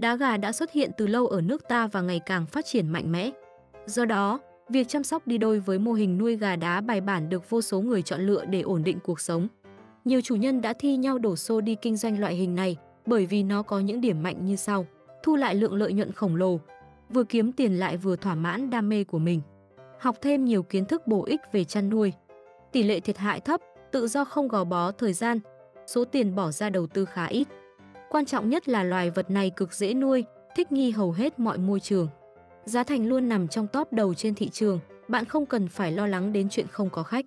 Đá gà đã xuất hiện từ lâu ở nước ta và ngày càng phát triển mạnh mẽ. Do đó, việc chăm sóc đi đôi với mô hình nuôi gà đá bài bản được vô số người chọn lựa để ổn định cuộc sống. Nhiều chủ nhân đã thi nhau đổ xô đi kinh doanh loại hình này bởi vì nó có những điểm mạnh như sau. Thu lại lượng lợi nhuận khổng lồ, vừa kiếm tiền lại vừa thỏa mãn đam mê của mình. Học thêm nhiều kiến thức bổ ích về chăn nuôi. Tỷ lệ thiệt hại thấp, tự do không gò bó thời gian, số tiền bỏ ra đầu tư khá ít. Quan trọng nhất là loài vật này cực dễ nuôi, thích nghi hầu hết mọi môi trường. Giá thành luôn nằm trong top đầu trên thị trường, bạn không cần phải lo lắng đến chuyện không có khách.